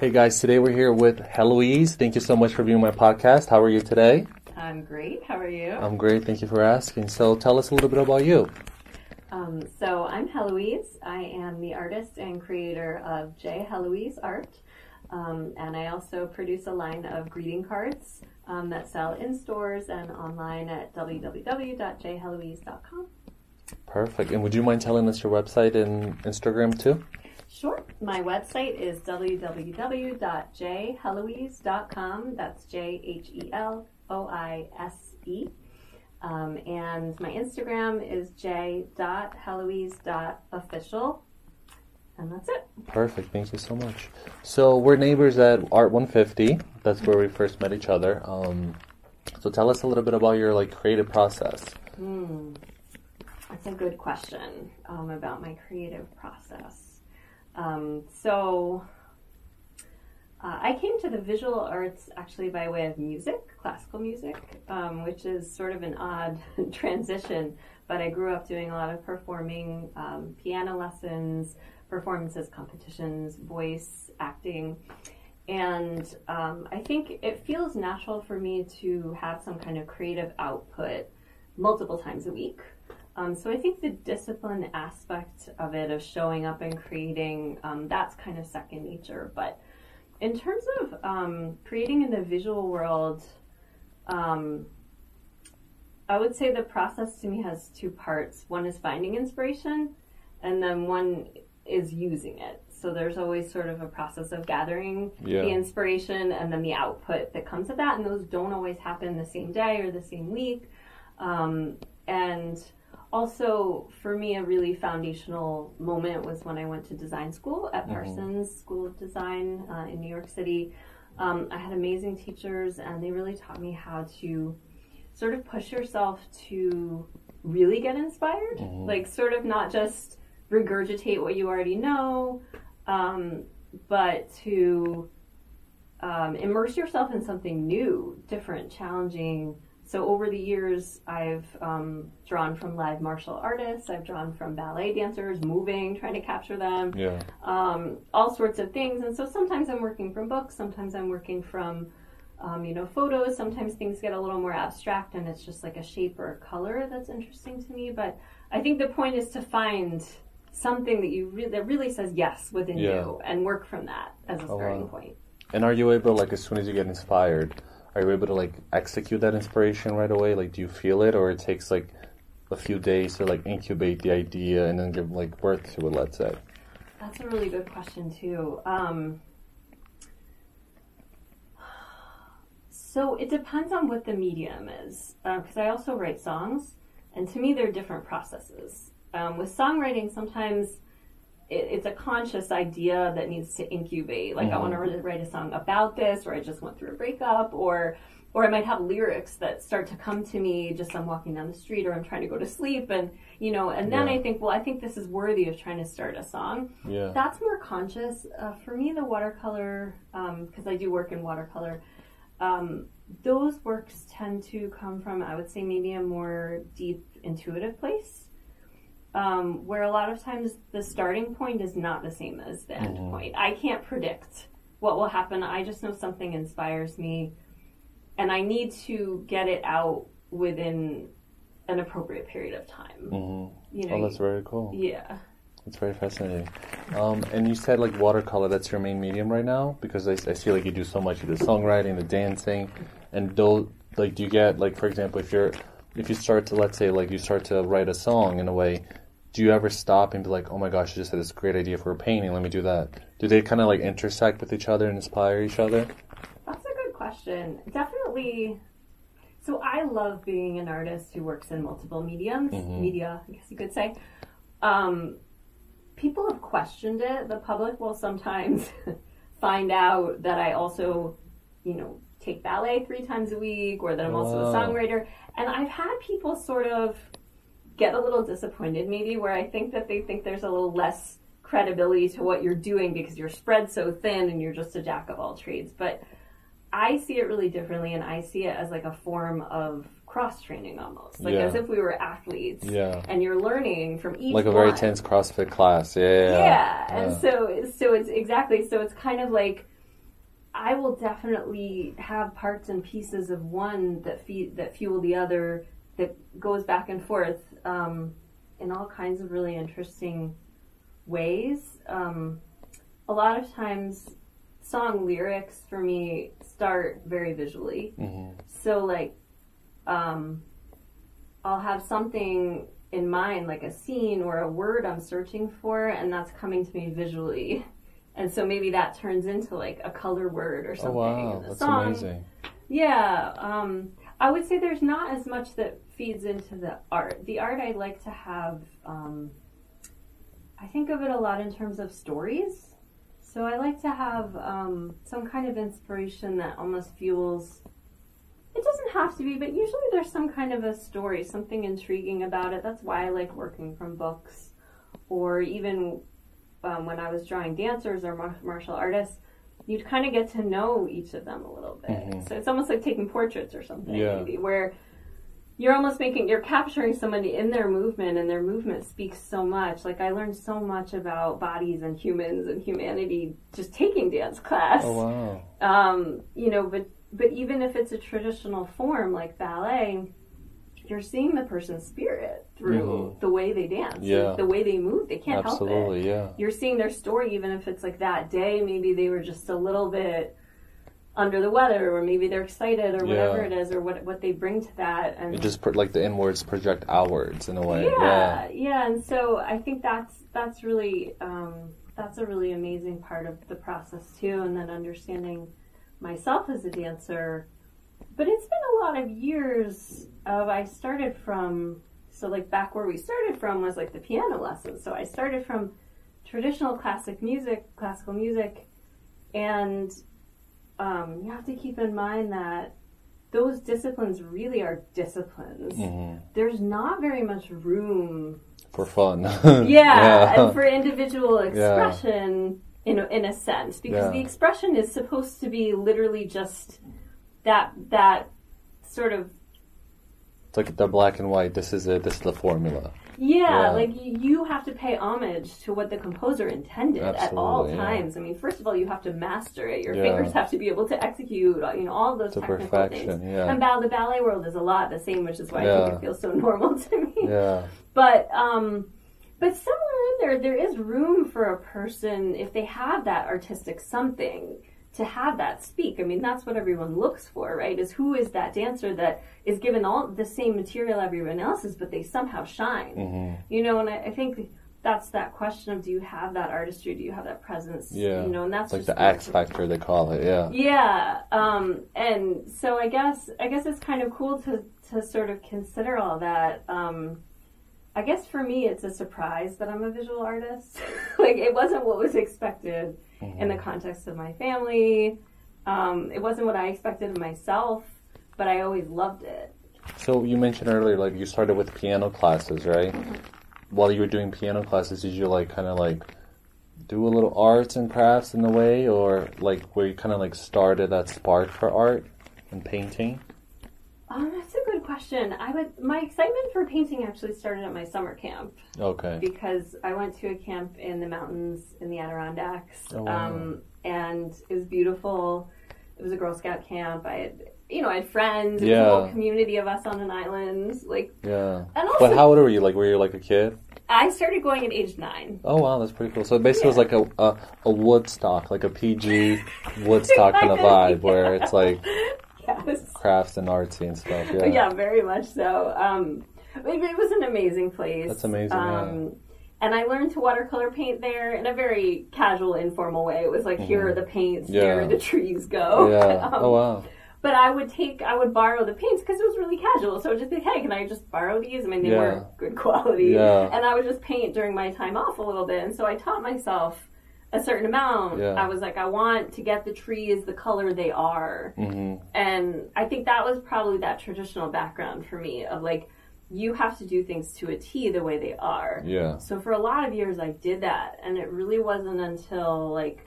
Hey guys, today we're here with Heloise. Thank you so much for being my podcast. How are you today? I'm great. How are you? I'm great. Thank you for asking. So tell us a little bit about you. Um, so I'm Heloise. I am the artist and creator of J. Heloise Art. Um, and I also produce a line of greeting cards um, that sell in stores and online at www.jheloise.com. Perfect. And would you mind telling us your website and Instagram too? Sure. My website is www.jheloise.com. That's J H E L O I S E. Um, and my Instagram is j.heloise.official. And that's it. Perfect. Thank you so much. So we're neighbors at Art 150. That's where we first met each other. Um, so tell us a little bit about your like creative process. Hmm. That's a good question um, about my creative process. Um, so uh, I came to the visual arts actually by way of music, classical music, um, which is sort of an odd transition. But I grew up doing a lot of performing, um, piano lessons, performances, competitions, voice, acting. And um, I think it feels natural for me to have some kind of creative output multiple times a week. Um, so I think the discipline aspect of it, of showing up and creating, um, that's kind of second nature. But in terms of um, creating in the visual world, um, I would say the process to me has two parts. One is finding inspiration, and then one is using it. So there's always sort of a process of gathering Yeah. the inspiration and then the output that comes of that. And those don't always happen the same day or the same week. Um, and also, for me, a really foundational moment was when I went to design school at Parsons School of Design uh, in New York City. Um, I had amazing teachers, and they really taught me how to sort of push yourself to really get inspired. Like, sort of not just regurgitate what you already know, um, but to um, immerse yourself in something new, different, challenging. So over the years, I've um, drawn from live martial artists. I've drawn from ballet dancers, moving, trying to capture them, Yeah. um, all sorts of things. And so sometimes I'm working from books. Sometimes I'm working from, um, you know, photos. Sometimes things get a little more abstract, and it's just like a shape or a color that's interesting to me. But I think the point is to find something that you re- that really says yes within Yeah. you, and work from that as a Oh, starting wow. point. And are you able, like, as soon as you get inspired, are you able to like execute that inspiration right away? Like, do you feel it, or it takes like a few days to like incubate the idea and then give like birth to it? Let's say. That's a really good question too. Um, so it depends on what the medium is, because I also write songs, and to me they're different processes. Um, with songwriting, sometimes it, it's a conscious idea that needs to incubate. Like I want to write a song about this, or I just went through a breakup, or or I might have lyrics that start to come to me just I'm walking down the street or I'm trying to go to sleep, and you know, and then Yeah. I think, well, I think this is worthy of trying to start a song. Yeah. That's more conscious. Uh, for me, the watercolor, because I do work in watercolor, um, those works tend to come from, I would say, maybe a more deep intuitive place. Um, where a lot of times the starting point is not the same as the end point. I can't predict what will happen. I just know something inspires me, and I need to get it out within an appropriate period of time. Mm-hmm. You know, Oh, that's very cool. yeah. It's very fascinating. Um, and you said like watercolor, that's your main medium right now? Because I, I see like you do so much, you do songwriting, the dancing, and do like do you get like for example if you're if you start to let's say like you start to write a song in a way, do you ever stop and be like, oh my gosh, I just had this great idea for a painting, let me do that? Do they kind of like intersect with each other and inspire each other? That's a good question. Definitely. So I love being an artist who works in multiple mediums, media, I guess you could say. Um, people have questioned it. The public will sometimes find out that I also, you know, take ballet three times a week, or that I'm also a songwriter. And I've had people sort of get a little disappointed, maybe, where I think that they think there's a little less credibility to what you're doing because you're spread so thin and you're just a jack of all trades. But I see it really differently, and I see it as like a form of cross training almost, like Yeah. as if we were athletes, Yeah. and you're learning from each Like a very one. tense CrossFit class. Yeah. Yeah, and Yeah. so so it's exactly so it's kind of like I will definitely have parts and pieces of one that feed that fuel the other that goes back and forth um, in all kinds of really interesting ways. Um, a lot of times, song lyrics for me start very visually. hmm So like, um, I'll have something in mind, like a scene or a word I'm searching for, and that's coming to me visually. And so maybe that turns into like a color word or Oh something. wow, in the that's song. amazing. Yeah, um, I would say there's not as much that feeds into the art. The art I like to have, um, I think of it a lot in terms of stories. So I like to have um, some kind of inspiration that almost fuels. It doesn't have to be, but usually there's some kind of a story, something intriguing about it. That's why I like working from books, or even um, when I was drawing dancers or mar- martial artists you'd kind of get to know each of them a little bit. Mhm. So it's almost like taking portraits or something, Yeah. maybe, where you're almost making, you're capturing somebody in their movement, and their movement speaks so much. Like I learned so much about bodies and humans and humanity just taking dance class. Oh wow. Um, you know, but but even if it's a traditional form like ballet, you're seeing the person's spirit through Mhm. the way they dance, Yeah. the way they move. They can't help it yeah. you're seeing their story even if it's like that day maybe they were just a little bit under the weather or maybe they're excited or whatever it is or what what they bring to that and It just like the inwards project outwards in a way. yeah, yeah, and so I think that's that's really um, that's a really amazing part of the process too, and then understanding myself as a dancer. But it's been a lot of years of I started from so like back where we started from was like the piano lessons. So I started from traditional classic music, classical music, and um, you have to keep in mind that those disciplines really are disciplines hmm there's not very much room For fun. yeah, and for individual expression in a, in a sense because Yeah. the expression is supposed to be literally just that that sort of It's like the black and white. This is it. This is the formula. yeah, Yeah. like you have to pay homage to what the composer intended at all yeah. times. I mean, first of all, you have to master it. Your Yeah. fingers have to be able to execute, you know, all those To technical perfection, things. yeah. And ball- the ballet world is a lot the same, which is why I think it feels so normal to me. Yeah. But um, but somewhere in there, there is room for a person if they have that artistic something to have that speak. I mean, that's what everyone looks for, right? Is who is that dancer that is given all the same material everyone else is, but they somehow shine. hmm You know, and I, I think that's that question of do you have that artistry? Do you have that presence? Yeah. You know, and that's like the X factor they call it. Yeah. yeah, um, and so I guess I guess it's kind of cool to to sort of consider all that. Um, I guess for me, it's a surprise that I'm a visual artist. like it wasn't what was expected in the context of my family. Um, it wasn't what I expected of myself, but I always loved it. So you mentioned earlier, like you started with piano classes, right? While you were doing piano classes, did you like kind of like do a little arts and crafts in a way, or like where you kind of like started that spark for art and painting? Um, that's a good question. I would my excitement for painting actually started at my summer camp. Okay. because I went to a camp in the mountains in the Adirondacks, Oh, wow. um, and it was beautiful. It was a Girl Scout camp. I had, you know, I had friends. It was a Yeah. whole community of us on an island. Like, Yeah. and also, But how old were you? Like, were you like a kid? I started going at age nine. Oh wow, that's pretty cool. So basically, it was like a, a a Woodstock, like a PG Woodstock kind of vibe, where it's like yes, crafts and artsy and stuff. Yeah. yeah, very much so. Um, it, it was an amazing place. That's amazing, yeah. Um, And I learned to watercolor paint there in a very casual, informal way. It was like, here are the paints, here Mm-hmm. Are the trees go. Yeah. Um, Oh wow. But I would take, I would borrow the paints because it was really casual. So I would just be, hey, can I just borrow these? I mean, they Yeah. weren't good quality. Yeah. And I would just paint during my time off a little bit. And so I taught myself a certain amount. Yeah. I was like, I want to get the trees the color they are. hmm And I think that was probably that traditional background for me of like, you have to do things to a T the way they are. Yeah. So for a lot of years, I did that, and it really wasn't until like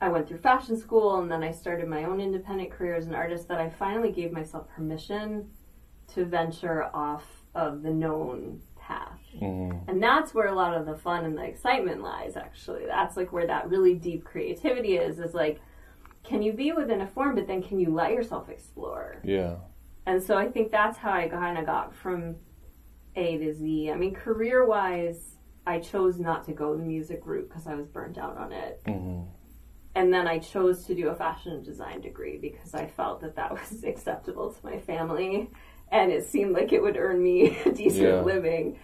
I went through fashion school and then I started my own independent career as an artist that I finally gave myself permission to venture off of the known hmm And that's where a lot of the fun and the excitement lies, actually. That's like where that really deep creativity is, is like can you be within a form, but then can you let yourself explore? Yeah. And so I think that's how I kind of got from A to Z. I mean, career wise, I chose not to go the music route because I was burnt out on it. hmm And then I chose to do a fashion design degree because I felt that that was acceptable to my family and it seemed like it would earn me a decent Yeah. living.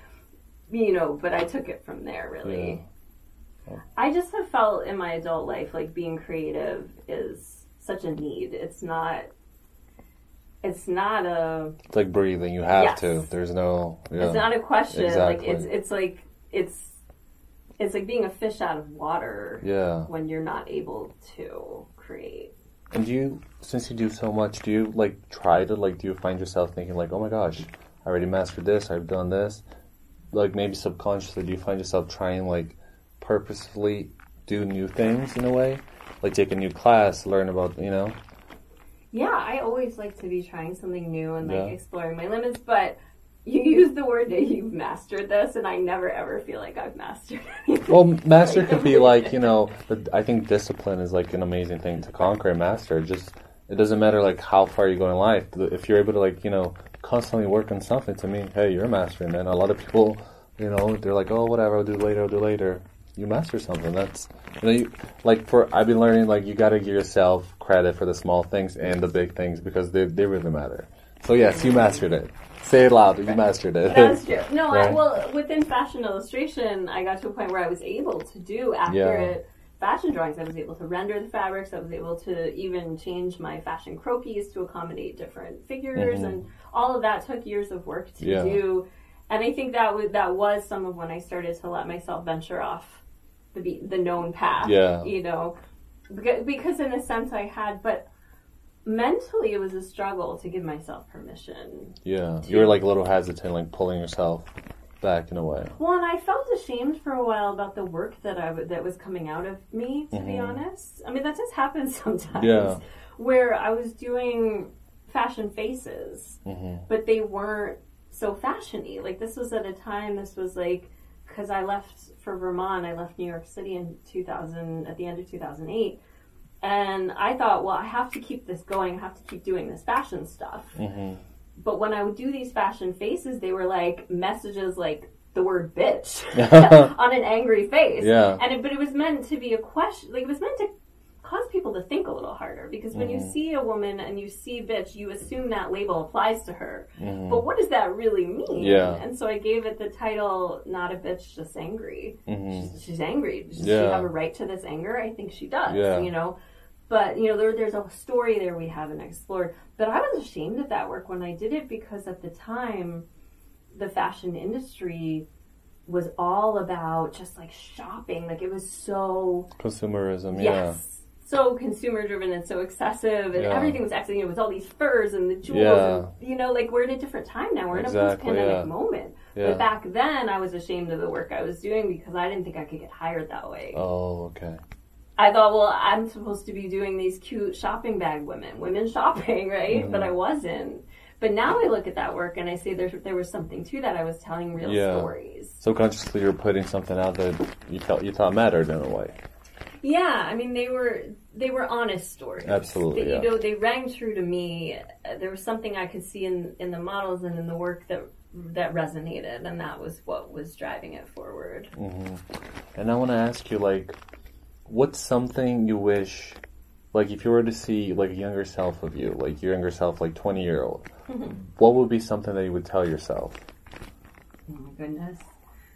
You know, but I took it from there really. Yeah. I just have felt in my adult life like being creative is such a need. It's not it's not a It's like breathing. You have Yes. to. There's no. Yeah. it's not a question. Exactly. Like it's it's like it's it's like being a fish out of water yeah. when you're not able to create. And do you, since you do so much, do you like try to like? Do you find yourself thinking like, "Oh my gosh, I already mastered this. I've done this." Like maybe subconsciously, do you find yourself trying like purposefully do new things in a way, like take a new class, learn about you know? Yeah, I always like to be trying something new and like Yeah. exploring my limits, but you use the word that you've mastered this, and I never ever feel like I've mastered anything. Well, master could be like you know. But I think discipline is like an amazing thing to conquer and master. Just it doesn't matter like how far you go in life. If you're able to like you know constantly work on something, to me, hey, you're mastering. It. And a lot of people, you know, they're like, oh, whatever, I'll do later, I'll do later. You master something. That's you know, you, like for I've been learning like you got to give yourself credit for the small things and the big things because they they really matter. So yes, you mastered it. Say it loud. You mastered it. That's true. No, I, Right. well, within fashion illustration, I got to a point where I was able to do accurate fashion drawings. I was able to render the fabrics. I was able to even change my fashion croquis to accommodate different figures, Mhm. and all of that took years of work to Yeah. do. And I think that was that was some of when I started to let myself venture off the be- the known path. Yeah. you know, because, because in a sense I had, but mentally it was a struggle to give myself permission Yeah, you were like a little hesitant, like pulling yourself back in a way. Well, and I felt ashamed for a while about the work that I w- that was coming out of me. To be Mhm. honest, I mean that just happens sometimes. Yeah. Where I was doing fashion faces, hmm but they weren't so fashiony. Like this was at a time. This was like because I left for Vermont. I left New York City in 2000 at the end of 2008. And I thought, well, I have to keep this going. I have to keep doing this fashion stuff hmm but when I would do these fashion faces, they were like messages like the word bitch on an angry face. Yeah. And it, but it was meant to be a question. Like it was meant to cause people to think a little harder because when you Mhm. see a woman and you see bitch, you assume that label applies to her. hmm But what does that really mean? Yeah. And so I gave it the title "Not a bitch, just angry." hmm She's, she's angry. Does she have a right to this anger? I think she does. Yeah. You know, but you know, there, there's a story there we haven't explored. But I was ashamed of that work when I did it because at the time, the fashion industry was all about just like shopping. Like it was so Consumerism, yeah. So consumer driven and so excessive, and Yeah. everything was excellent. You know, with all these furs and the jewels, Yeah. and, you know, like we're in a different time now. We're in a post-pandemic yeah. moment. Yeah. But back then, I was ashamed of the work I was doing because I didn't think I could get hired that way. Oh, okay. I thought, well, I'm supposed to be doing these cute shopping bag women, women shopping, right? Mhm. But I wasn't. But now I look at that work and I see there there was something to that. I was telling real Yeah. stories. Subconsciously, you're putting something out that you felt you thought mattered in a way. Yeah, I mean they were they were honest stories. Absolutely, They, yeah. You know, they rang true to me. There was something I could see in in the models and in the work that that resonated, and that was what was driving it forward. hmm And I want to ask you, like, what's something you wish, like, if you were to see like a younger self of you, like your younger self, like twenty year old, what would be something that you would tell yourself? Oh my goodness.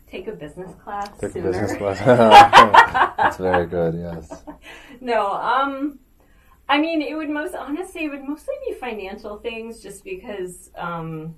Take a business class Take a business class. That's very good. Yes. No, um, I mean, it would most honestly, it would mostly be financial things, just because, um,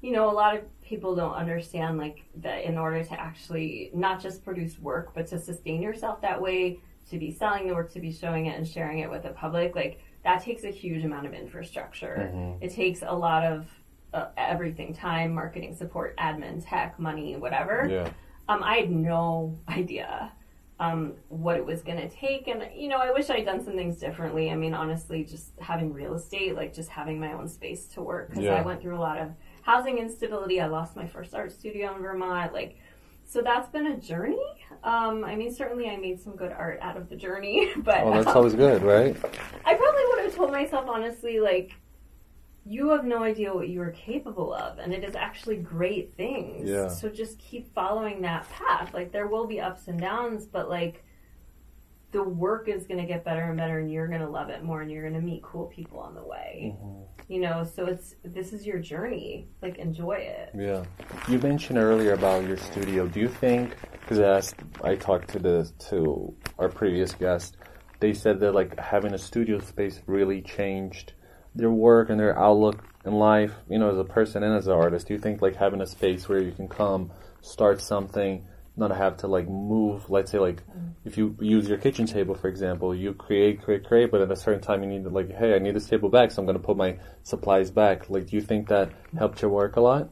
you know, a lot of people don't understand like that in order to actually not just produce work, but to sustain yourself that way, to be selling the work, to be showing it and sharing it with the public, like that takes a huge amount of infrastructure. Mhm. It takes a lot of uh, everything: time, marketing support, admin, tech, money, whatever Yeah. um, I had no idea um, what it was going to take. And, you know, I wish I'd done some things differently. I mean, honestly, just having real estate, like just having my own space to work. Because Yeah. I went through a lot of housing instability. I lost my first art studio in Vermont. Like, so that's been a journey. Um, I mean, certainly I made some good art out of the journey, but well, that's um, always good, right? I probably would have told myself honestly, like, you have no idea what you are capable of, and it is actually great things. Yeah. So just keep following that path. Like, there will be ups and downs, but like, the work is going to get better and better, and you're going to love it more, and you're going to meet cool people on the way. Mm-hmm. You know, so it's this is your journey. Like, enjoy it. Yeah. You mentioned earlier about your studio. Do you think, because I asked, I talked to the, to our previous guest, they said that like having a studio space really changed their work and their outlook in life, you know, as a person and as an artist. Do you think like having a space where you can come, start something, not have to like move, let's say like if you use your kitchen table for example, you create, create, create, but at a certain time you need to like, hey, I need this table back, so I'm gonna put my supplies back. Like do you think that helped your work a lot?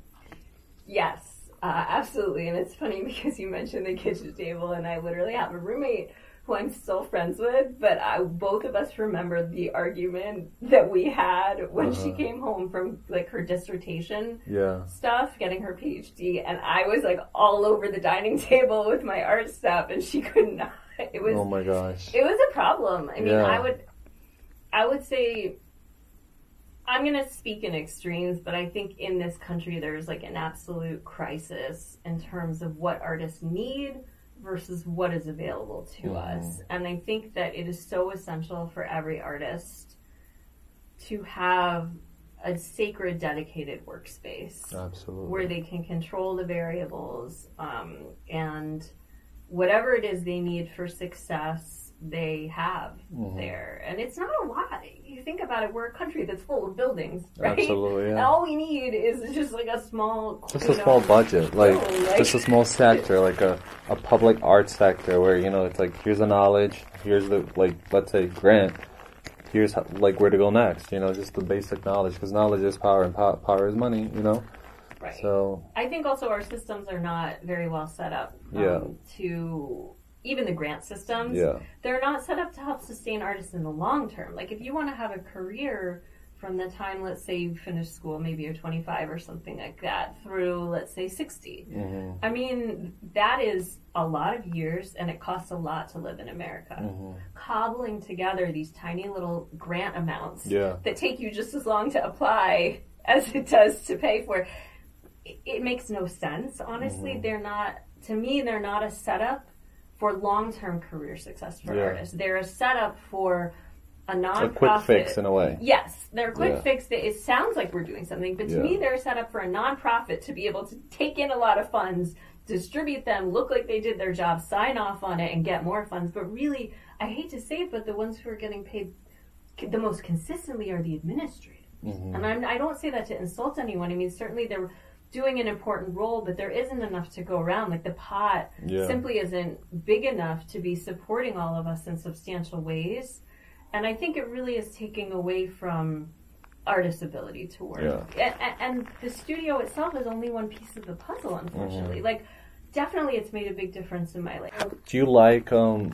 Yes, uh, absolutely. And it's funny because you mentioned the kitchen table, and I literally have a roommate who I'm still friends with, but I, both of us remember the argument that we had when she Uh-huh. came home from like her dissertation Yeah. stuff, getting her PhD, and I was like all over the dining table with my art stuff, and she could not. It was Oh my gosh. it was a problem. I mean, Yeah. I would, I would say, I'm going to speak in extremes, but I think in this country there's like an absolute crisis in terms of what artists need versus what is available to Mhm. us. And I think that it is so essential for every artist to have a sacred, dedicated workspace Absolutely. where they can control the variables um, and whatever it is they need for success they have Mhm. there and it's not a lot you think about it we're a country that's full of buildings right Absolutely, and all we need is just like a small Just a small budget, like like- just a small sector, like a, a public art sector where you know it's like here's the knowledge, here's the like let's say grant, here's how, like where to go next. You know, just the basic knowledge because knowledge is power and pow- power is money. You know, right so i think also our systems are not very well set up um, Yeah. to even the grant systems yeah, they're not set up to help sustain artists in the long term. Like if you want to have a career from the time, let's say you finish school, maybe you're 25 or something like that, through let's say 60. hmm I mean, that is a lot of years, and it costs a lot to live in America. hmm Cobbling together these tiny little grant amounts yeah, that take you just as long to apply as it does to pay for. It, it makes no sense. Honestly, Mhm. they're not. To me, they're not a setup for long-term career success for Yeah. artists. They're a setup for a a nonprofit. quick fix in a way. Yes, they're a quick Yeah. fix that it sounds like we're doing something, but to Yeah. me, they're set up for a nonprofit to be able to take in a lot of funds, distribute them, look like they did their job, sign off on it, and get more funds. But really, I hate to say it, but the ones who are getting paid the most consistently are the administrators. hmm And I'm, I don't say that to insult anyone. I mean, certainly they're doing an important role, but there isn't enough to go around. Like the pot Yeah, simply isn't big enough to be supporting all of us in substantial ways. And I think it really is taking away from artists' ability to work. Yeah. And, and the studio itself is only one piece of the puzzle, unfortunately. Mm-hmm. Like, definitely it's made a big difference in my life. Do you like um?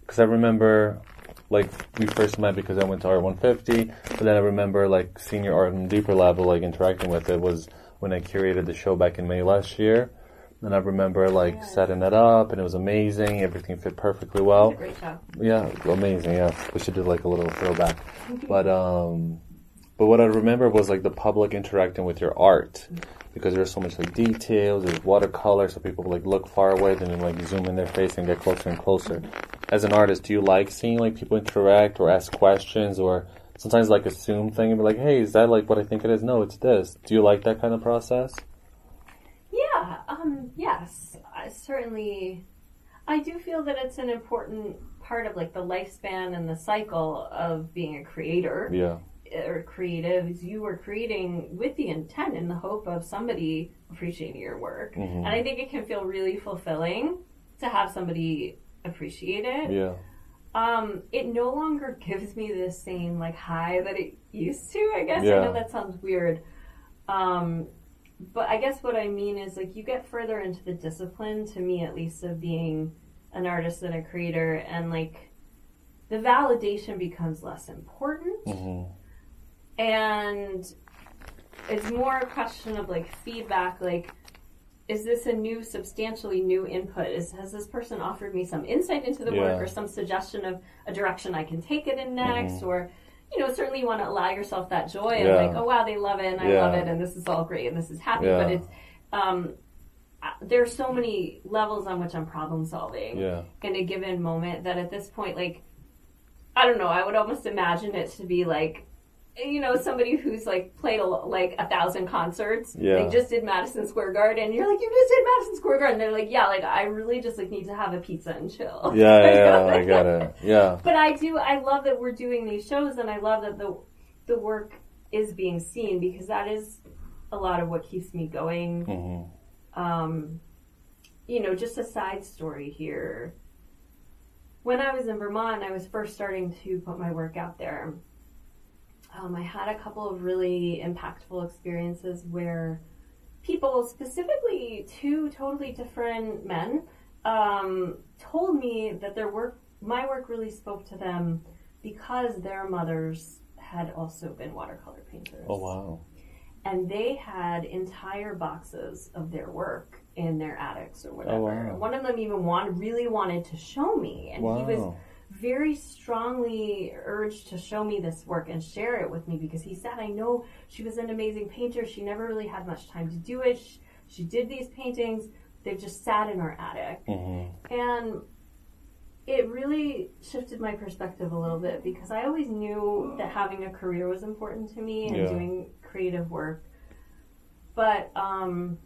Because I remember, like we first met because I went to Art 150, but then I remember like senior art on a deeper level, like interacting with it was when I curated the show back in May last year. And I remember like Yes. setting it up, and it was amazing. Everything fit perfectly well. Great job. Yeah, amazing. Yeah, we should do like a little throwback. But um, but what I remember was like the public interacting with your art because there's so much like details. There's watercolor, so people like look far away, then you like zoom in their face and get closer and closer. As an artist, do you like seeing like people interact or ask questions or sometimes like assume thing and be like, hey, is that like what I think it is? No, it's this. Do you like that kind of process? Yeah, um, yes. I certainly I do feel that it's an important part of like the lifespan and the cycle of being a creator Yeah. or creative is you are creating with the intent and the hope of somebody appreciating your work. Mhm. And I think it can feel really fulfilling to have somebody appreciate it. Yeah. Um, it no longer gives me the same like high that it used to. I guess I know that sounds weird. Um, but I guess what I mean is like you get further into the discipline, to me at least, of being an artist and a creator, and like the validation becomes less important, hmm and it's more a question of like feedback, like is this a new, substantially new input? Is has this person offered me some insight into the Yeah. work or some suggestion of a direction I can take it in next? Or, you know, certainly you want to allow yourself that joy of Yeah. like, oh wow, they love it and I Yeah. love it and this is all great and this is happy. But it's, um, I- there's so many levels on which I'm problem solving in a given moment that at this point, like, I don't know, I would almost imagine it to be like, you know, somebody who's like played a, like a thousand concerts. Yeah. They just did Madison Square Garden. You're like, you just did Madison Square Garden. They're like, yeah, like I really just like need to have a pizza and chill. Yeah, yeah, yeah, I got it Yeah. But I do. I love that we're doing these shows, and I love that the the work is being seen because that is a lot of what keeps me going. hmm Um, you know, just a side story here. When I was in Vermont, I was first starting to put my work out there. Um, I had a couple of really impactful experiences where people, specifically two totally different men, um, told me that their work, my work, really spoke to them because their mothers had also been watercolor painters Oh wow. and they had entire boxes of their work in their attics or whatever. Oh, wow. One of them even wanted, really wanted to show me, and he was Wow. Very strongly urged to show me this work and share it with me because he said, "I know she was an amazing painter. She never really had much time to do it. She, she did these paintings. They've just sat in our attic." hmm And it really shifted my perspective a little bit because I always knew that having a career was important to me and Yeah. doing creative work. But um,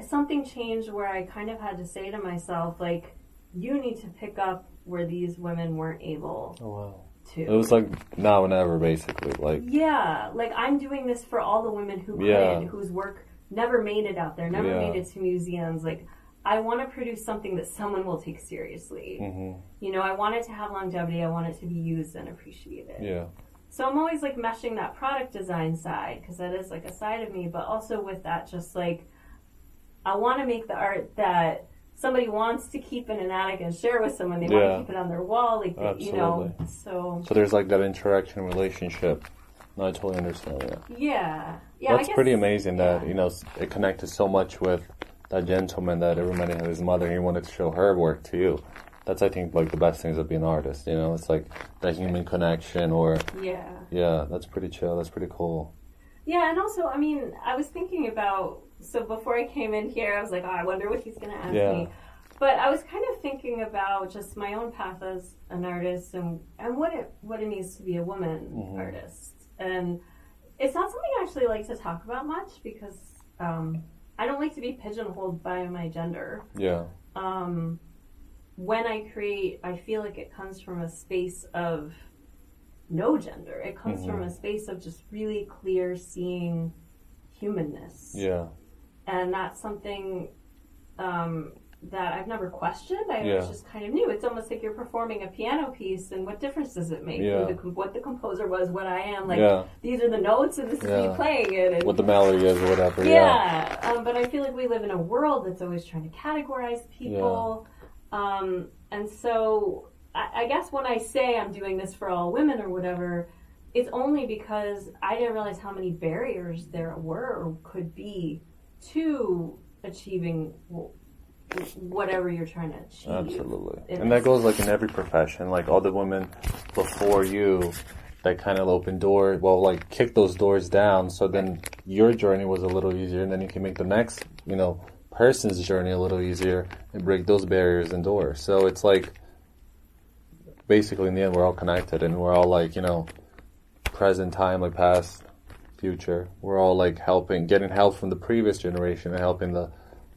something changed where I kind of had to say to myself, like, you need to pick up where these women weren't able Oh wow. to. It was like now and ever, basically. Like Yeah, like I'm doing this for all the women who Yeah. could, whose work never made it out there, never Yeah. made it to museums. Like, I want to produce something that someone will take seriously. hmm You know, I want it to have longevity. I want it to be used and appreciated. Yeah. So I'm always like meshing that product design side because that is like a side of me, but also with that, just like I want to make the art that somebody wants to keep in an attic and share with someone. They want to keep it on their wall, like that, you know. So So there's like that interaction relationship. No, I totally understand. Yeah. yeah, yeah. That's guess, pretty amazing that yeah. you know it connected so much with that gentleman that everybody had his mother. and He wanted to show her work to you. That's I think like the best things of being an artist. You know, it's like that human connection. Or Yeah. yeah, that's pretty chill. That's pretty cool. Yeah, and also, I mean, I was thinking about so before I came in here, I was like, oh, I wonder what he's going to ask Yeah. me. But I was kind of thinking about just my own path as an artist and and what it what it means to be a woman Mhm. artist. And it's not something I actually like to talk about much because um, I don't like to be pigeonholed by my gender. Yeah. Um, when I create, I feel like it comes from a space of no gender. It comes Mhm. from a space of just really clear seeing humanness. Yeah. And that's something um, that I've never questioned. I Yeah. was just kind of knew. It's almost like you're performing a piano piece, and what difference does it make? Yeah. Who the, what the composer was, what I am. Like, yeah. these are the notes, and this is me playing it. And, What the melody is or whatever. Yeah. yeah, um, but I feel like we live in a world that's always trying to categorize people. Um, and so I, I guess when I say I'm doing this for all women or whatever, it's only because I didn't realize how many barriers there were or could be to achieving whatever you're trying to achieve. Absolutely. It And that goes like in every profession. Like all the women before you that kind of open door, well, like kick those doors down. So then your journey was a little easier, and then you can make the next, you know, person's journey a little easier and break those barriers and doors. So it's like basically in the end, we're all connected, and we're all like, you know, present time, like past, future. We're all like helping, getting help from the previous generation and helping the,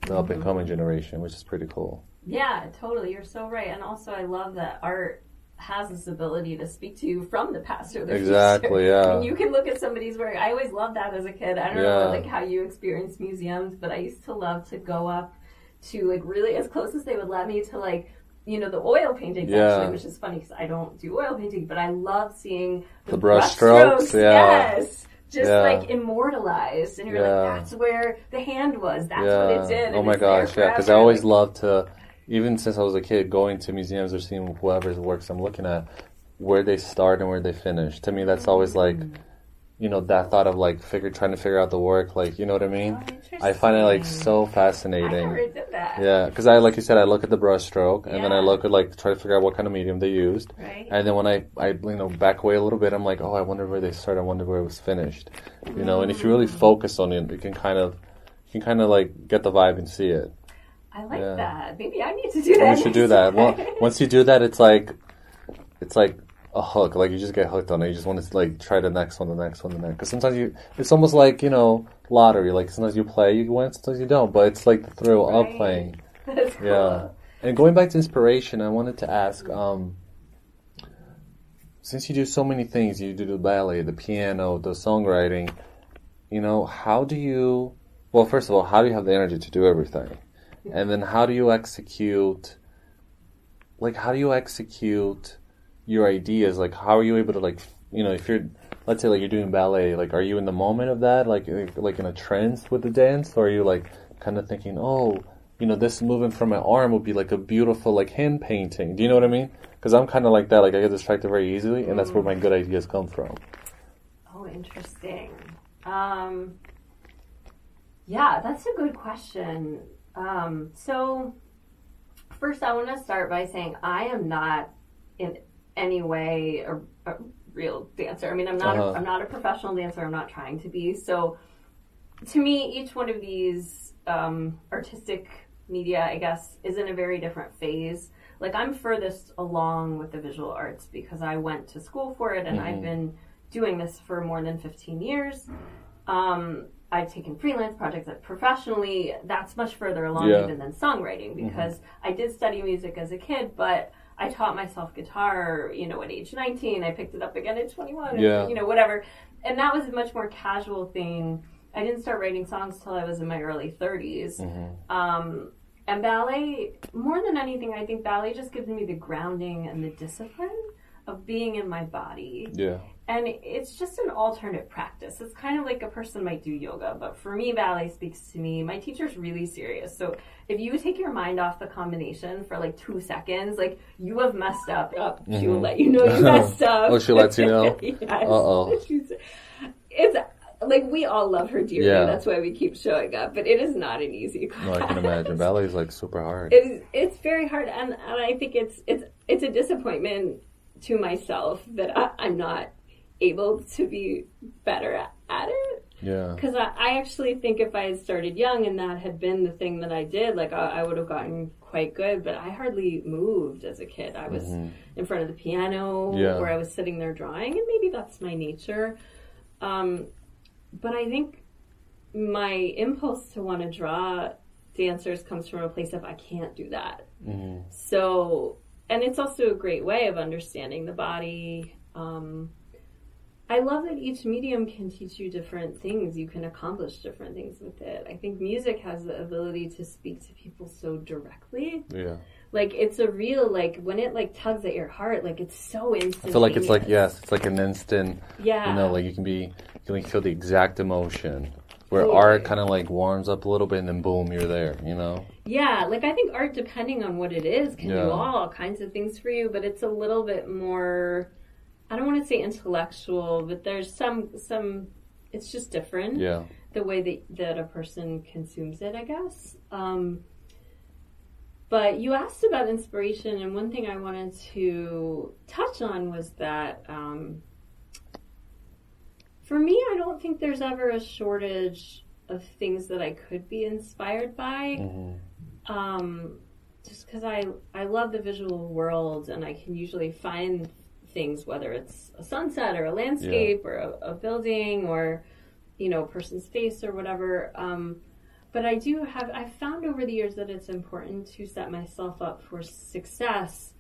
the up and mm-hmm. coming generation, which is pretty cool. Yeah, totally. You're so right. And also, I love that art has this ability to speak to you from the past or the future. Exactly, future. yeah. Mean, you can look at somebody's work. I always loved that as a kid. I don't Yeah. know like how you experience museums, but I used to love to go up to like really as close as they would let me to like you know the oil paintings Yeah. actually, which is funny because I don't do oil painting, but I love seeing the, The brush strokes, yeah. Yes. Just Yeah. like immortalized, and you're Yeah. like, that's where the hand was. That's what it did. Oh and my gosh, yeah. Because I always loved to, even since I was a kid, going to museums or seeing whoever's works I'm looking at, where they start and where they finish. To me, that's always like mm. You know, that thought of like figure trying to figure out the work, like you know what I mean. Oh, I find it like so I fascinating. never did that. Yeah, because I like you said, I look at the brush stroke, and then I look at like try to figure out what kind of medium they used, Right. and then when I I you know back away a little bit, I'm like, oh, I wonder where they started. I wonder where it was finished. You know, and if you really mm. focus on it, you can kind of you can kind of like get the vibe and see it. I like Yeah. that. Maybe I need to do that. You should do that. Well, once you do that, it's like it's like a hook. Like you just get hooked on it. You just want to like try the next one, the next one, the next. Because sometimes you, it's almost like you know lottery. Like sometimes you play, you win, sometimes you don't. But it's like the thrill of Right. playing. That's cool. Yeah. And going back to inspiration, I wanted to ask, um, since you do so many things, you do the ballet, the piano, the songwriting, you know, how do you, well, first of all, how do you have the energy to do everything? And then how do you execute, like, how do you execute your ideas? Like, how are you able to, like, you know, if you're, let's say, like, you're doing ballet, like, are you in the moment of that? Like, like in a trance with the dance? Or are you, like, kind of thinking, oh, you know, this movement from my arm would be like a beautiful like hand painting. Do you know what I mean? Because I'm kind of like that. Like I get distracted very easily, and that's where my good ideas come from. Oh, interesting. Um, yeah, that's a good question. Um, so, first, I want to start by saying I am not in any way a, a real dancer. I mean, I'm not. Uh-huh. A, I'm not a professional dancer. I'm not trying to be. So, to me, each one of these um, artistic media, I guess, is in a very different phase. Like I'm furthest along with the visual arts because I went to school for it and I've been doing this for more than 15 years. Um, I've taken freelance projects that professionally, that's much further along Yeah. even than songwriting because I did study music as a kid, but I taught myself guitar, you know, at age 19. I picked it up again at 21, and, you know, whatever. And that was a much more casual thing. I didn't start writing songs till I was in my early 30s. Um, and ballet, more than anything, I think ballet just gives me the grounding and the discipline of being in my body. Yeah. And it's just an alternate practice. It's kind of like a person might do yoga, but for me, ballet speaks to me. My teacher's really serious. So if you take your mind off the combination for like two seconds, like you have messed up, up she will mm-hmm. let you know you messed up. Oh, she lets you know? yes. Uh-oh. It's like we all love her dearly. Yeah. That's why we keep showing up. But it is not an easy class. No, I can imagine. Ballet is like super hard. It is, it's very hard, and, and I think it's it's it's a disappointment to myself that I, I'm not able to be better at, at it. Yeah. Because I, I actually think if I had started young and that had been the thing that I did, like I, I would have gotten quite good. But I hardly moved as a kid. I was in front of the piano, Mm-hmm. Yeah. or I was sitting there drawing, and maybe that's my nature. Um, but I think my impulse to want to draw dancers comes from a place of I can't do that. Mhm. So, and it's also a great way of understanding the body. Um, I love that each medium can teach you different things. You can accomplish different things with it. I think music has the ability to speak to people so directly. Yeah. Like it's a real like when it like tugs at your heart, like it's so instant. I feel like it's like yes, it's like an instant. yeah, You know, like you can be, you can like feel the exact emotion. Where Totally. art kind of like warms up a little bit, and then boom, you're there. You know. Yeah, like I think art, depending on what it is, can Yeah. do all kinds of things for you, but it's a little bit more. I don't want to say intellectual, but there's some some. It's just different Yeah. the way that that a person consumes it, I guess. Um, but you asked about inspiration, and one thing I wanted to touch on was that um, for me, I don't think there's ever a shortage of things that I could be inspired by hmm um, just because I I love the visual world and I can usually find things whether it's a sunset or a landscape or a, a building or you know a person's face or whatever. Um, but I do have I've found over the years that it's important to set myself up for success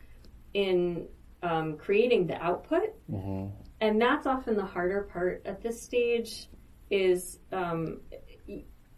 in um, creating the output. Hmm and that's often the harder part at this stage is um,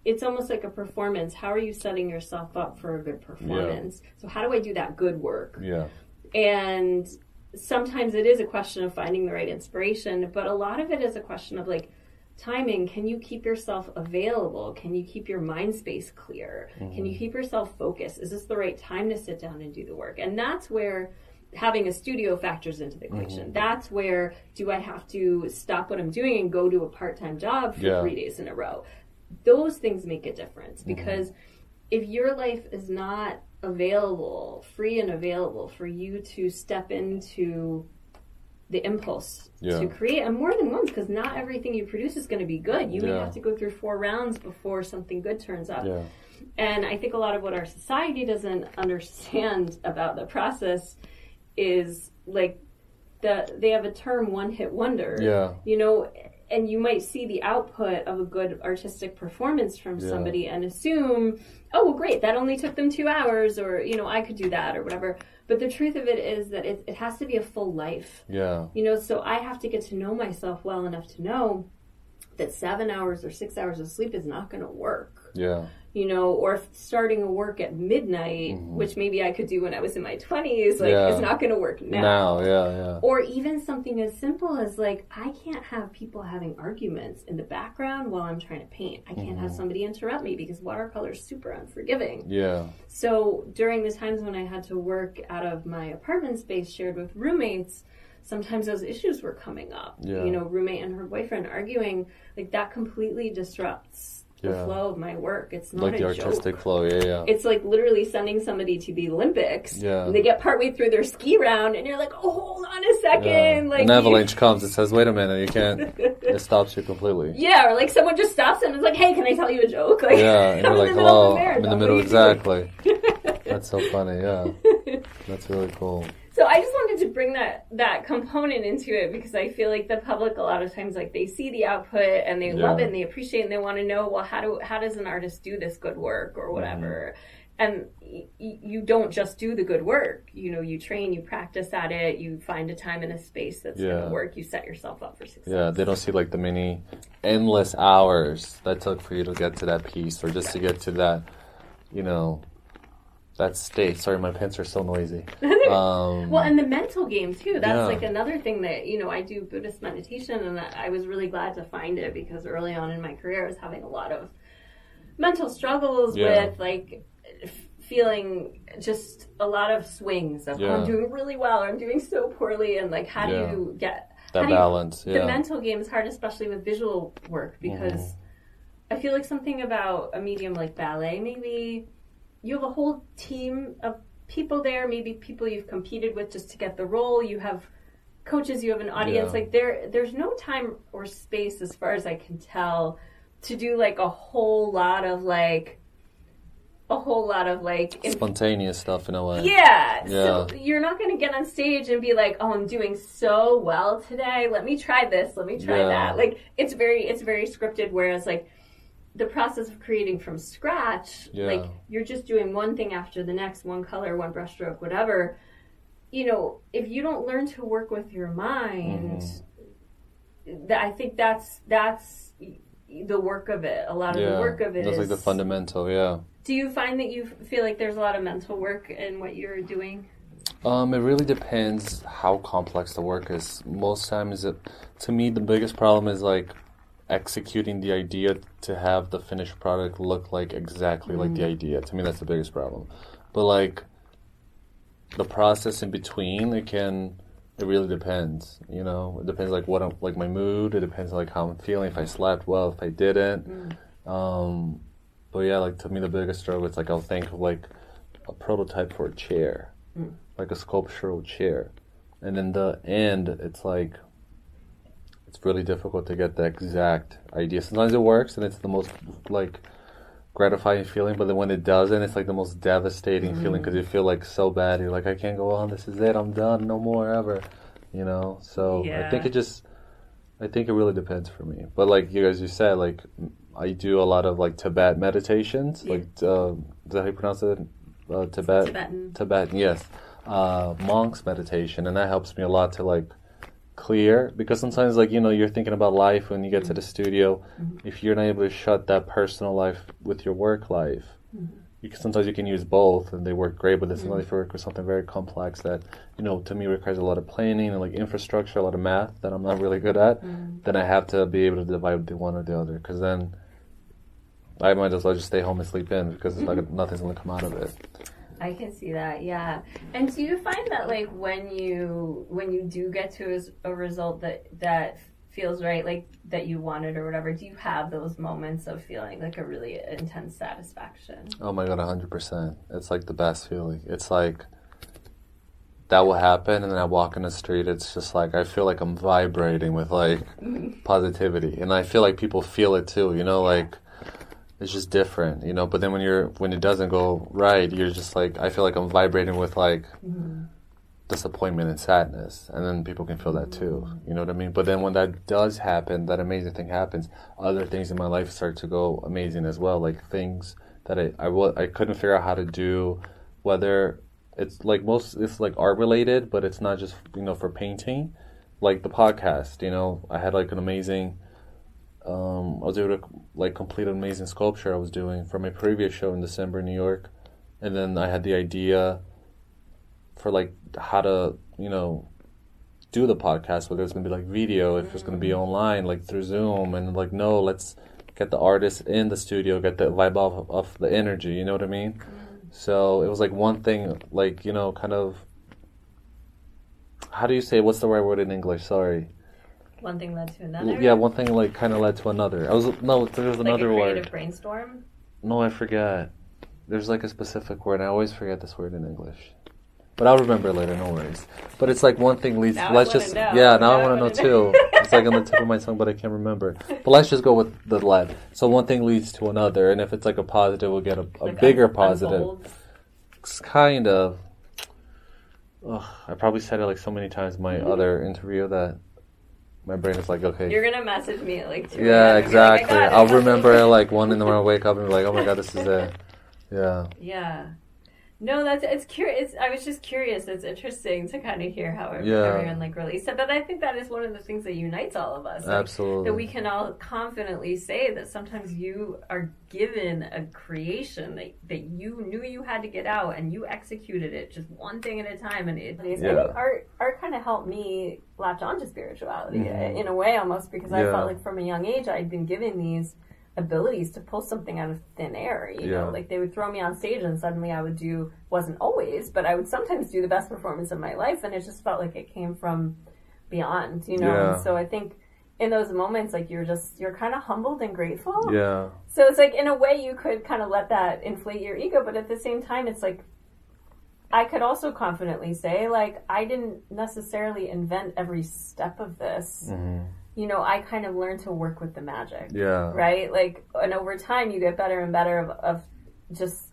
it's almost like a performance. How are you setting yourself up for a good performance? So how do i do that good work? Yeah. and sometimes it is a question of finding the right inspiration but a lot of it is a question of like timing. Can you keep yourself available? Can you keep your mind space clear? Can you mm-hmm. keep yourself focused? Is this the right time to sit down and do the work? And that's where having a studio factors into the equation. Mm-hmm. That's where do I have to stop what I'm doing and go to a part time job for Yeah. three days in a row? Those things make a difference mm-hmm. because if your life is not available, free and available for you to step into the impulse Yeah. to create and more than once because not everything you produce is going to be good. You may have to go through four rounds before something good turns up. Yeah. And I think a lot of what our society doesn't understand about the process is like the they have a term one hit wonder. Yeah. You know, and you might see the output of a good artistic performance from Yeah. somebody and assume, oh well great, that only took them two hours or, you know, I could do that or whatever. But the truth of it is that it, it has to be a full life. Yeah. You know, so I have to get to know myself well enough to know that seven hours or six hours of sleep is not going to work. Yeah. You know, or starting a work at midnight, which maybe I could do when I was in my 20s, like, Mm-hmm. Yeah. it's not going to work now. Now, yeah, yeah. Or even something as simple as, like, I can't have people having arguments in the background while I'm trying to paint. I can't Mm-hmm. have somebody interrupt me because watercolor is super unforgiving. Yeah. So during the times when I had to work out of my apartment space shared with roommates, sometimes those issues were coming up. Yeah. You know, roommate and her boyfriend arguing, like that completely disrupts the Yeah. flow of my work. It's not Like a the artistic joke. flow, yeah, yeah. It's like literally sending somebody to the Olympics. Yeah. And they get partway through their ski round and you're like, oh, hold on a second. yeah. Like An avalanche comes, it says, wait a minute, you can't, it stops you completely. Yeah, or like someone just stops and is like, hey, can I tell you a joke? Like, Yeah, and you're like, hello, I'm in the middle, What are you doing?" exactly. That's so funny, yeah. That's really cool. So I just wanted to bring that that component into it because I feel like the public a lot of times like they see the output and they love it and they appreciate it and they want to know well how do how does an artist do this good work or whatever. Mm-hmm. And y- you don't just do the good work. You know, you train, you practice at it, you find a time and a space that's going to work. You set yourself up for success. Yeah, they don't see like the many endless hours that took for you to get to that piece or just to get to that, you know, that state. Sorry, my pants are so noisy. Um, Well, and the mental game too. That's Yeah. like another thing that you know I do Buddhist meditation, and I was really glad to find it because early on in my career I was having a lot of mental struggles Yeah. with like feeling just a lot of swings of oh, I'm doing really well or I'm doing so poorly, and like how Yeah. do you get that do you- balance, the mental game is hard, especially with visual work, because I feel like something about a medium like ballet, maybe you have a whole team of people there, maybe people you've competed with just to get the role. You have coaches, you have an audience. Yeah. Like there, there's no time or space, as far as I can tell, to do like a whole lot of like a whole lot of like in- Spontaneous stuff in a way. yeah. So Yeah. you're not going to get on stage and be like, "Oh, I'm doing so well today. Let me try this. Let me try Yeah. that." Like it's very it's very scripted whereas like the process of creating from scratch, Yeah. like you're just doing one thing after the next, one color, one brushstroke, whatever. You know, if you don't learn to work with your mind, Mm-hmm. that I think that's that's the work of it. A lot of Yeah, the work of it that's like the fundamental, yeah. Do you find that you feel like there's a lot of mental work in what you're doing? Um, it really depends how complex the work is. Most times, it, to me, the biggest problem is like executing the idea to have the finished product look like exactly like the mm-hmm. idea. To me, that's the biggest problem. But like the process in between, it can. It really depends, you know. It depends like what I'm like my mood. It depends like how I'm feeling. If I slept well, if I didn't. Mm. Um, but yeah, like to me, the biggest struggle is like I'll think of like a prototype for a chair, mm. like a sculptural chair, and in the end, it's like it's really difficult to get the exact idea. Sometimes it works, and it's the most like gratifying feeling, but then when it doesn't, it's like the most devastating feeling because you feel like so bad. You're like, I can't go on. This is it. I'm done. No more ever. You know. So I think it just, I think it really depends for me. But like you guys, you said, like I do a lot of like Tibet meditations. Yeah. Like, uh, is that how you pronounce it? Uh, Tibet. Tibetan. Tibetan, yes. Uh, monks meditation, and that helps me a lot to like clear because sometimes like you know you're thinking about life when you get to the mm-hmm. studio. Mm-hmm. If you're not able to shut that personal life with your work life, mm-hmm. you can, sometimes you can use both and they work great. But then sometimes if you work with something very complex that you know to me requires a lot of planning and like infrastructure, a lot of math that I'm not really good at, then I have to be able to divide the one or the other because then. I might as well just stay home and sleep in because it's like nothing's gonna come out of it. I can see that, yeah. And do you find that like when you when you do get to a, a result that that feels right, like that you wanted or whatever, do you have those moments of feeling like a really intense satisfaction? Oh my god, hundred percent. It's like the best feeling. It's like that will happen, and then I walk in the street. It's just like I feel like I'm vibrating with like positivity, and I feel like people feel it too. You know, like it's just different. You know, but then when you're when it doesn't go right, you're just like I feel like I'm vibrating with like. Mm-hmm. Disappointment and sadness, and then people can feel that too. You know what I mean? But then when that does happen, that amazing thing happens. Other things in my life start to go amazing as well, like things that I I, I couldn't figure out how to do, whether it's like most it's like art related, but it's not just you know for painting, like the podcast. You know, I had like an amazing. Um, I was able to like complete an amazing sculpture I was doing for my previous show in December in New York, and then I had the idea for like how to you know do the podcast whether it's going to be like video if it's going to be online like through zoom and like no let's get the artist in the studio get the vibe off of the energy you know what i mean? So it was like one thing like you know kind of how do you say what's the right word in english? Sorry One thing led to another. yeah one thing like kind of led to another i was no there was like another a creative word brainstorm. no i forgot there's like a specific word i always forget this word in english but I'll remember later, no worries. But it's like one thing leads. Now let's just know. yeah. Now, Now I want to know too. it's like on the tip of my tongue, but I can't remember. But let's just go with the lead. So one thing leads to another, and if it's like a positive, we'll get a, a Like, bigger un- positive. unfolds. It's kind of. Ugh, I probably said it like so many times in my mm-hmm. other interview that my brain is like, okay, You're gonna message me at like two. yeah, a.m. and like, "I exactly. it." I'll remember like one in the morning, wake up and be like, oh my god, this is it. Yeah. Yeah. No, that's it's curious. I was just curious. It's interesting to kind of hear how Yeah. everyone like released it. But I think that is one of the things that unites all of us. like, Absolutely. That we can all confidently say that sometimes you are given a creation that, that you knew you had to get out and you executed it just one thing at a time. And it, Yeah. art art kind of helped me latch onto spirituality Mhm. in a way almost because I felt like from a young age I'd been given these abilities to pull something out of thin air. You Yeah. know, like they would throw me on stage and suddenly I would do wasn't always, but I would sometimes do the best performance of my life, and it just felt like it came from beyond. You know, Yeah. and so I think in those moments, like you're just you're kind of humbled and grateful. Yeah. So it's like in a way you could kind of let that inflate your ego, but at the same time, it's like I could also confidently say like I didn't necessarily invent every step of this. hmm You know, I kind of learned to work with the magic Yeah. right? Like, and over time, you get better and better of, of just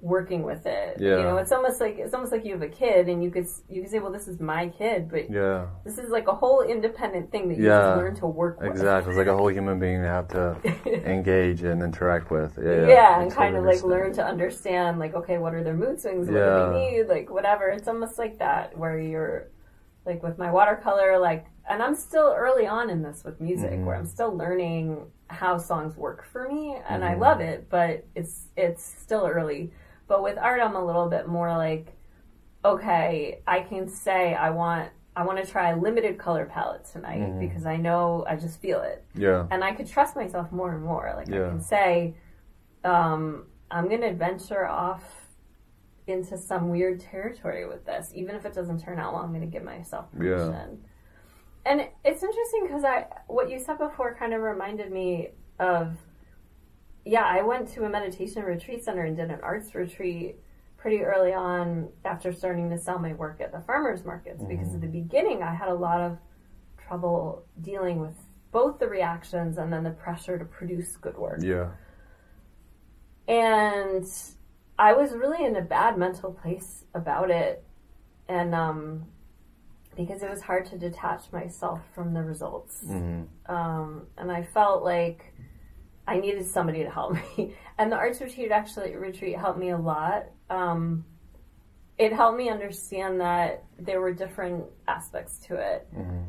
working with it. Yeah. You know, it's almost like it's almost like you have a kid, and you could you could say, well, this is my kid, but Yeah. this is like a whole independent thing that you Yeah. just learn to work with. Exactly. It's like a whole human being you have to engage and interact with. Yeah, Yeah, yeah. And kind of like learn to understand, like, okay, what are their mood swings? What Yeah. do they need? Like, whatever. It's almost like that, where you're, like, with my watercolor, like, and I'm still early on in this with music, Mhm. where I'm still learning how songs work for me, and I Mhm. love it, but it's it's still early. But with art, I'm a little bit more like, okay, I can say I want. I want to try a limited color palette tonight Mhm. because I know I just feel it Yeah. and I could trust myself more and more. Like I can say, um, I'm going to venture off into some weird territory with this, even if it doesn't turn out well. I'm going to give myself Yeah. And it's interesting because I, what you said before, kind of reminded me of, yeah, I went to a meditation retreat center and did an arts retreat pretty early on after starting to sell my work at the farmers markets because at the beginning I had a lot of trouble dealing with both the reactions and then the pressure to produce good work. Yeah. And I was really in a bad mental place about it. And um, because it was hard to detach myself from the results. hmm Um, and I felt like I needed somebody to help me. And the arts retreat actually retreat helped me a lot. Um, it helped me understand that there were different aspects to it. hmm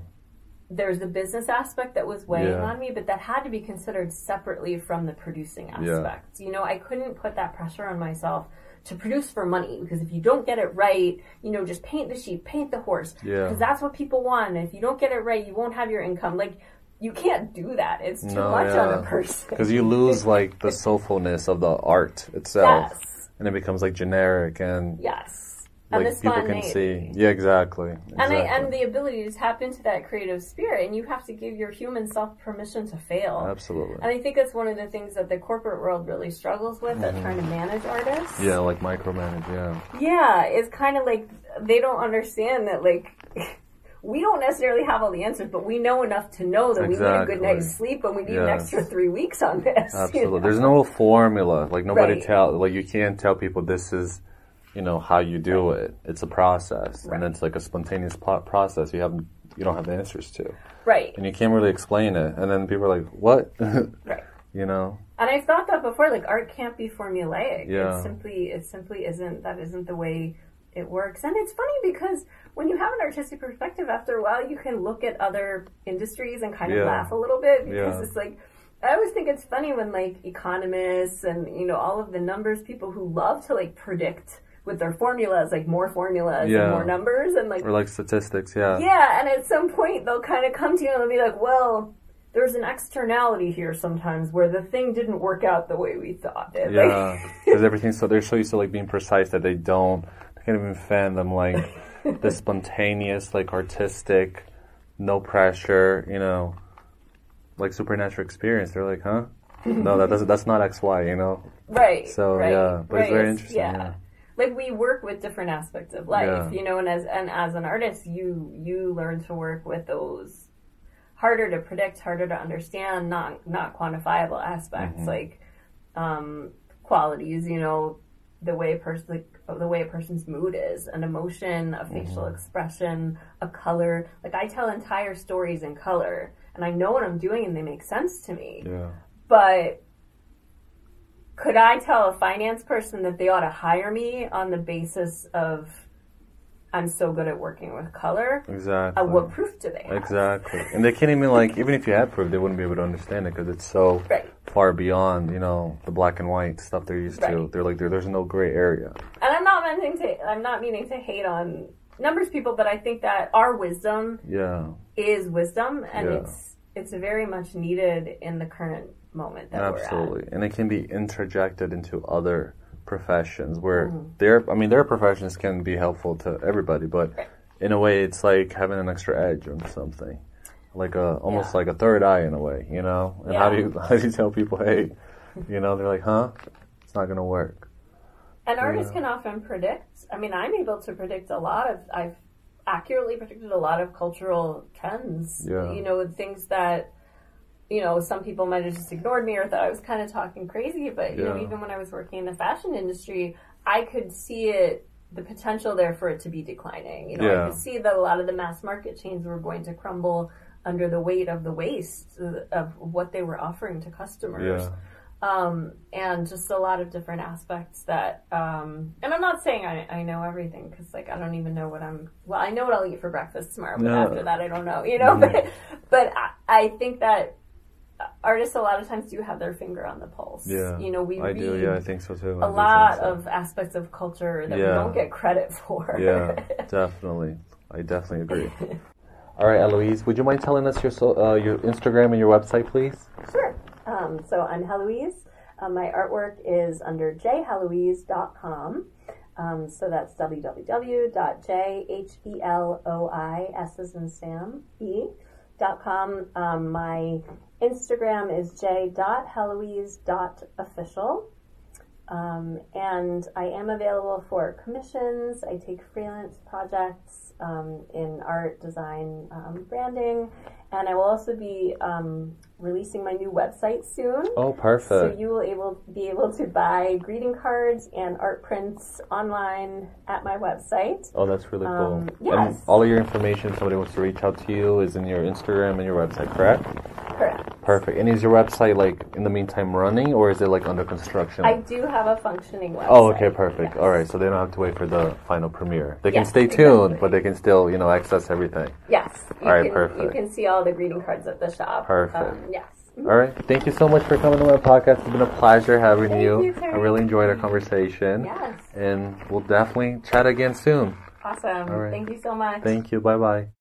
There's the business aspect that was weighing Yeah. on me, but that had to be considered separately from the producing aspect. You know, I couldn't put that pressure on myself to produce for money because if you don't get it right, you know, just paint the sheep, paint the horse, Yeah. because that's what people want. And if you don't get it right, you won't have your income. Like, you can't do that. It's too No, much on yeah. a person. Because you lose like the soulfulness of the art itself. Yes. and it becomes like generic and yes. And like people can see. Yeah, exactly. And, I, and the ability to tap into that creative spirit, and you have to give your human self permission to fail. Absolutely. And I think that's one of the things that the corporate world really struggles with at trying to manage artists. Mm-hmm. Yeah, like micromanage. Yeah. Yeah, it's kind of like they don't understand that, like, we don't necessarily have all the answers, but we know enough to know that we need a good night's sleep and we need an extra three weeks on this. you Absolutely. know? There's no formula. Like nobody Right. tell. Like you can't tell people this is, you know, how you do it. It's a process, Right. and it's like a spontaneous process. You have you don't have the answers to, Right, and you can't really explain it. And then people are like, "What?" right. you know? And I've thought that before. Like art can't be formulaic. Yeah. It simply, it simply isn't. That isn't the way it works. And it's funny because when you have an artistic perspective, after a while, you can look at other industries and kind of Yeah. laugh a little bit because Yeah. it's like. I always think it's funny when like economists and you know all of the numbers people who love to like predict with their formulas like more formulas Yeah. and more numbers and like Or like statistics. Yeah. yeah, and at some point they'll kind of come to you and they'll be like, well, there's an externality here sometimes where the thing didn't work out the way we thought it. Yeah, because everything's so they're so used to like being precise that they don't they can't even fathom like the spontaneous, like artistic, no pressure, you know, like supernatural experience. They're like, huh? No, that doesn't. That's not X Y. You know. right. So, right, yeah, but it's very interesting, Yeah. yeah. Like we work with different aspects of life, Yeah. you know, and as and as an artist, you you learn to work with those harder to predict, harder to understand, not not quantifiable aspects Mm-hmm. like um, qualities, you know, the way a person like, the way a person's mood is, an emotion, a facial Mm-hmm. expression, a color. Like I tell entire stories in color, and I know what I'm doing, and they make sense to me. Yeah. But could I tell a finance person that they ought to hire me on the basis of I'm so good at working with color? Exactly. Uh, what proof do they have? Exactly. And they can't even like even if you had proof, they wouldn't be able to understand it because it's so Right. far beyond you know the black and white stuff they're used to. They're like there's no gray area. And I'm not meaning to I'm not meaning to hate on numbers people, but I think that our wisdom Yeah. is wisdom and Yeah. it's it's very much needed in the current moment that Absolutely, and it can be interjected into other professions where Mm-hmm. their, I mean, their professions can be helpful to everybody, but Right. in a way, it's like having an extra edge on something, like a almost Yeah. like a third eye in a way, you know. And how do you how do you tell people, hey, you know, they're like, huh, it's not gonna work. And artists can often predict. I mean, I'm able to predict a lot of. I've accurately predicted a lot of cultural trends. Yeah. You know, things that you know some people might have just ignored me or thought I was kind of talking crazy. But you know, even when I was working in the fashion industry, I could see it. The potential there for it to be declining. You know, Yeah. I could see that a lot of the mass market chains were going to crumble under the weight of the waste of what they were offering to customers Yeah, um, and just a lot of different aspects that um, and i'm not saying i, I know everything because like i don't even know what i'm well i know what i'll eat for breakfast tomorrow but No. after that i don't know you know but but I, I think that artists a lot of times do have their finger on the pulse yeah. you know we I read do. Yeah, I think so too. I a lot so. of aspects of culture that we don't get credit for Yeah, definitely. I definitely agree. All right, Eloise, would you mind telling us your so, uh, your Instagram and your website, please? Sure. Um, so I'm Heloise. Uh, my artwork is under jheloise.com. Um, so that's www.jhelois as in Sam e dot com. Um, my Instagram is j.heloise.official. Um, and I am available for commissions. I take freelance projects um, in art, design, um, branding, and I will also be um, releasing my new website soon. Oh, perfect. So you will able be able to buy greeting cards and art prints online at my website. Oh, that's really cool. Um, And all of your information, if somebody wants to reach out to you, is in your Instagram and your website, correct? Correct. Perfect. And is your website like in the meantime running, or is it like under construction? I do have a functioning website. Oh, okay, perfect. yes. All right, so they don't have to wait for the final premiere. They can Yes, stay tuned, exactly. but they can still, you know, access everything. Yes. All right, can, You can see all the greeting cards at the shop. Perfect. Um, yes. All right, thank you so much for coming to my podcast. It's been a pleasure having Thank you. you, I really enjoyed our conversation, Yes. and we'll definitely chat again soon. Awesome. All right. Thank you so much. Thank you. Bye bye.